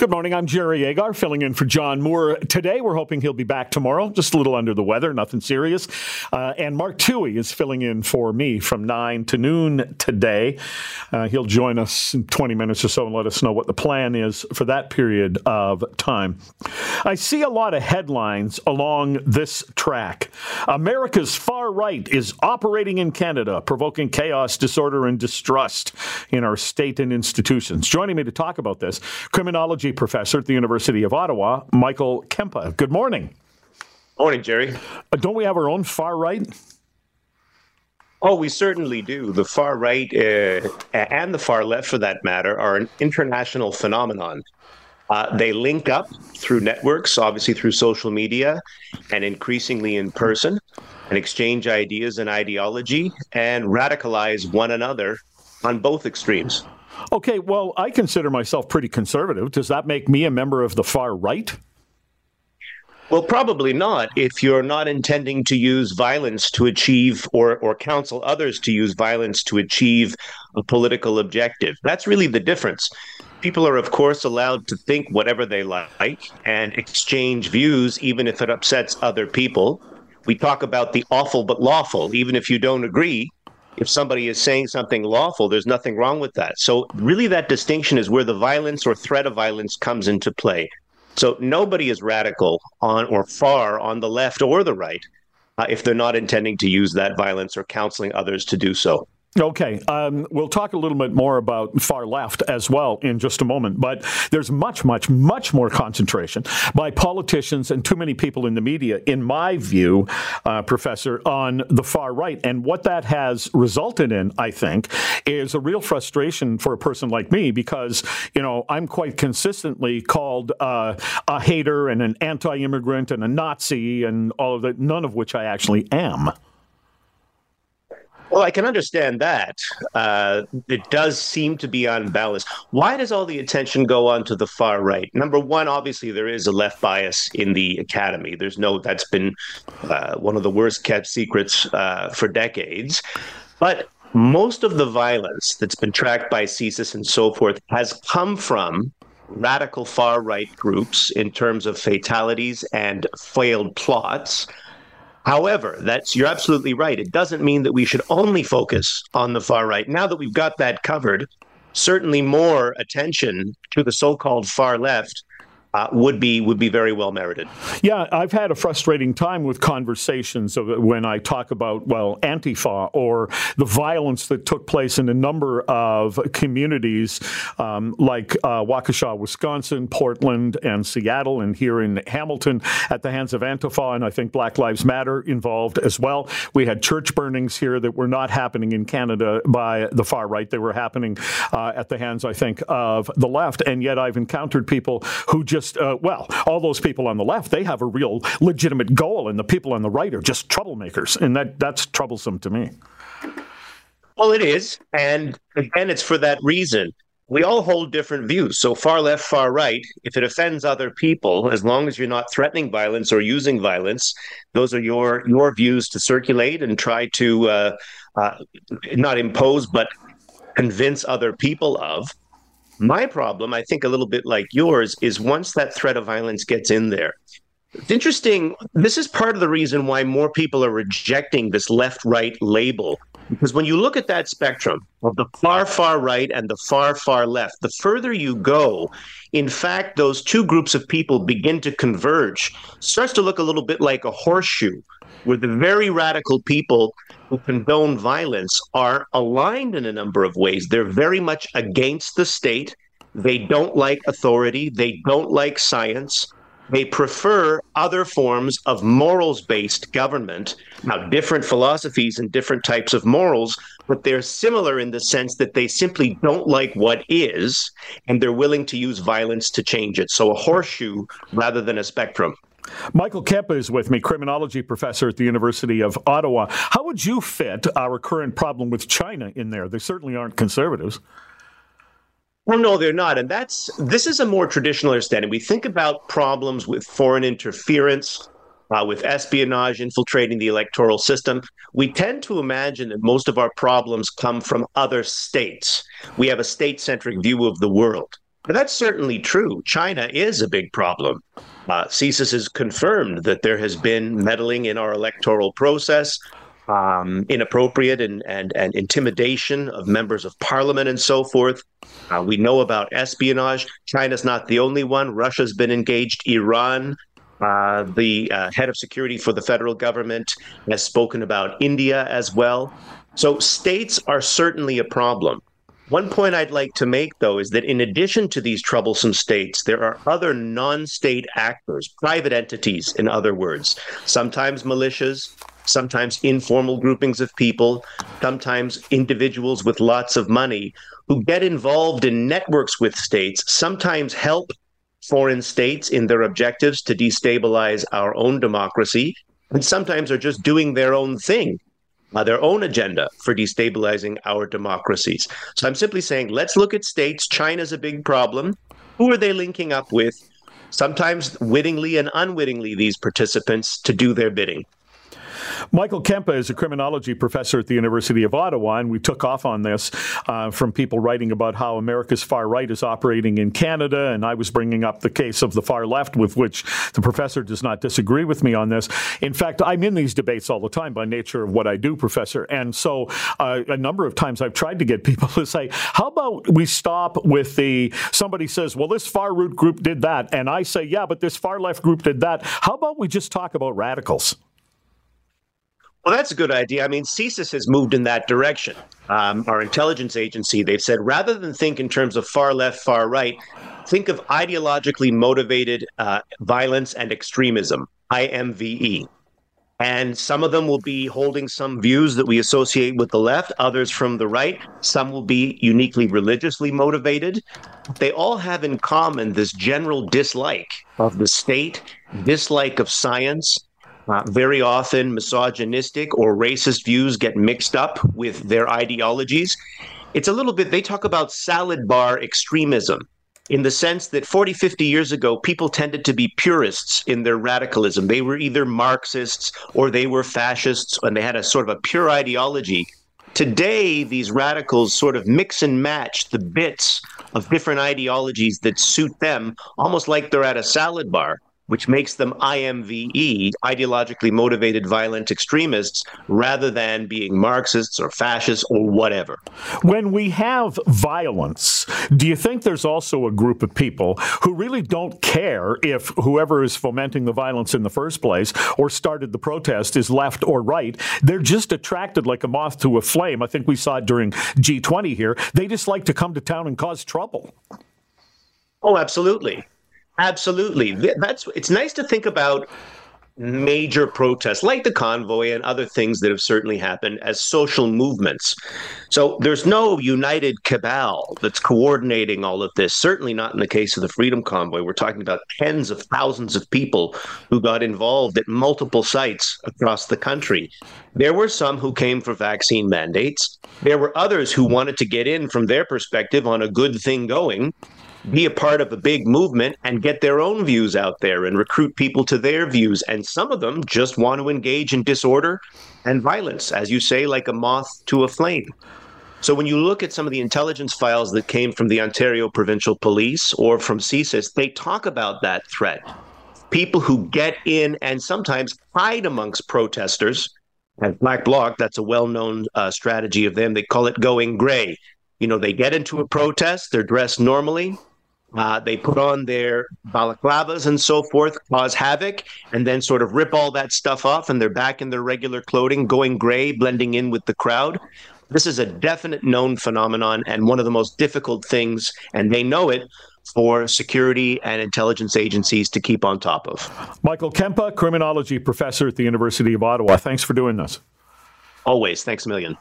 Good morning. I'm Jerry Agar, filling in for John Moore. Today, we're hoping he'll be back tomorrow, just a little under the weather, nothing serious. Uh, and Mark Towhey is filling in for me from 9 to noon today. Uh, he'll join us in 20 minutes or so and let us know what the plan is for that period of time. I see a lot of headlines along this track. America's far right is operating in Canada, provoking chaos, disorder, and distrust in our state and institutions. Joining me to talk about this, criminology professor at the University of Ottawa, Michael Kempa. Good morning. Morning, Jerry. Uh, don't we have our own far right? Oh, we certainly do. The far right uh, and the far left, for that matter, are an international phenomenon. Uh, they link up through networks, obviously through social media, and increasingly in person, and exchange ideas and ideology and radicalize one another on both extremes. Okay, well, I consider myself pretty conservative. Does that make me a member of the far right? Well, probably not if you're not intending to use violence to achieve or, or counsel others to use violence to achieve a political objective. That's really the difference. People are, of course, allowed to think whatever they like and exchange views, even if it upsets other people. We talk about the awful but lawful. Even if you don't agree, if somebody is saying something lawful, there's nothing wrong with that. So, really, that distinction is where the violence or threat of violence comes into play. So, nobody is radical on or far on the left or the right uh, if they're not intending to use that violence or counseling others to do so. Okay, um, we'll talk a little bit more about far left as well in just a moment, but there's much, much, much more concentration by politicians and too many people in the media, in my view, uh, Professor, on the far right. And what that has resulted in, I think, is a real frustration for a person like me because, you know, I'm quite consistently called uh, a hater and an anti immigrant and a Nazi and all of that, none of which I actually am. Well, I can understand that. Uh, it does seem to be unbalanced. Why does all the attention go on to the far right? Number one, obviously, there is a left bias in the academy. There's no, that's been uh, one of the worst kept secrets uh, for decades. But most of the violence that's been tracked by CSIS and so forth has come from radical far right groups in terms of fatalities and failed plots. However, that's you're absolutely right. It doesn't mean that we should only focus on the far right. Now that we've got that covered, certainly more attention to the so-called far left uh, would be would be very well merited. Yeah, I've had a frustrating time with conversations of when I talk about well Antifa or the violence that took place in a number of communities um, like uh, Waukesha, Wisconsin, Portland, and Seattle, and here in Hamilton at the hands of Antifa, and I think Black Lives Matter involved as well. We had church burnings here that were not happening in Canada by the far right; they were happening uh, at the hands, I think, of the left. And yet, I've encountered people who just just, uh, well, all those people on the left, they have a real legitimate goal, and the people on the right are just troublemakers. And that, that's troublesome to me. Well, it is. And again, it's for that reason. We all hold different views. So, far left, far right, if it offends other people, as long as you're not threatening violence or using violence, those are your, your views to circulate and try to uh, uh, not impose, but convince other people of. My problem, I think a little bit like yours, is once that threat of violence gets in there, it's interesting. This is part of the reason why more people are rejecting this left right label. Because when you look at that spectrum of the far, far right and the far, far left, the further you go, in fact, those two groups of people begin to converge, starts to look a little bit like a horseshoe, where the very radical people who condone violence are aligned in a number of ways. They're very much against the state. They don't like authority. They don't like science. They prefer other forms of morals based government. Now, different philosophies and different types of morals, but they're similar in the sense that they simply don't like what is, and they're willing to use violence to change it. So, a horseshoe rather than a spectrum. Michael Kempa is with me, criminology professor at the University of Ottawa. How would you fit our current problem with China in there? They certainly aren't conservatives. Well, no, they're not. And that's this is a more traditional understanding. We think about problems with foreign interference, uh, with espionage infiltrating the electoral system. We tend to imagine that most of our problems come from other states. We have a state centric view of the world. But that's certainly true. China is a big problem. Uh, CSIS has confirmed that there has been meddling in our electoral process, um, inappropriate and, and, and intimidation of members of parliament and so forth. Uh, we know about espionage. China's not the only one. Russia's been engaged. Iran, uh, the uh, head of security for the federal government, has spoken about India as well. So states are certainly a problem. One point I'd like to make, though, is that in addition to these troublesome states, there are other non state actors, private entities, in other words, sometimes militias, sometimes informal groupings of people, sometimes individuals with lots of money who get involved in networks with states, sometimes help foreign states in their objectives to destabilize our own democracy, and sometimes are just doing their own thing uh, their own agenda for destabilizing our democracies. So I'm simply saying, let's look at states. China's a big problem. Who are they linking up with? Sometimes wittingly and unwittingly, these participants to do their bidding. Michael Kempa is a criminology professor at the University of Ottawa, and we took off on this uh, from people writing about how America's far right is operating in Canada, and I was bringing up the case of the far left, with which the professor does not disagree with me on this. In fact, I'm in these debates all the time by nature of what I do, Professor, and so uh, a number of times I've tried to get people to say, "How about we stop with the?" Somebody says, "Well, this far root group did that," and I say, "Yeah, but this far left group did that." How about we just talk about radicals? Well, that's a good idea. I mean, CSIS has moved in that direction. Um, our intelligence agency, they've said rather than think in terms of far left, far right, think of ideologically motivated uh, violence and extremism, IMVE. And some of them will be holding some views that we associate with the left, others from the right. Some will be uniquely religiously motivated. They all have in common this general dislike of the state, dislike of science, uh, very often, misogynistic or racist views get mixed up with their ideologies. It's a little bit, they talk about salad bar extremism in the sense that 40, 50 years ago, people tended to be purists in their radicalism. They were either Marxists or they were fascists, and they had a sort of a pure ideology. Today, these radicals sort of mix and match the bits of different ideologies that suit them, almost like they're at a salad bar which makes them IMVE, ideologically motivated violent extremists, rather than being Marxists or fascists or whatever. When we have violence, do you think there's also a group of people who really don't care if whoever is fomenting the violence in the first place or started the protest is left or right? They're just attracted like a moth to a flame. I think we saw it during G20 here. They just like to come to town and cause trouble. Oh, absolutely. Absolutely. That's it's nice to think about major protests like the convoy and other things that have certainly happened as social movements. So there's no united cabal that's coordinating all of this. Certainly not in the case of the Freedom Convoy. We're talking about tens of thousands of people who got involved at multiple sites across the country. There were some who came for vaccine mandates. There were others who wanted to get in from their perspective on a good thing going be a part of a big movement and get their own views out there and recruit people to their views. And some of them just want to engage in disorder and violence, as you say, like a moth to a flame. So when you look at some of the intelligence files that came from the Ontario Provincial Police or from CSIS, they talk about that threat. People who get in and sometimes hide amongst protesters. At Black Bloc, that's a well known uh, strategy of them. They call it going gray. You know, they get into a protest, they're dressed normally, uh, they put on their balaclavas and so forth, cause havoc, and then sort of rip all that stuff off, and they're back in their regular clothing, going gray, blending in with the crowd. This is a definite known phenomenon and one of the most difficult things, and they know it for security and intelligence agencies to keep on top of. Michael Kempa, criminology professor at the University of Ottawa. Thanks for doing this. Always. Thanks a million.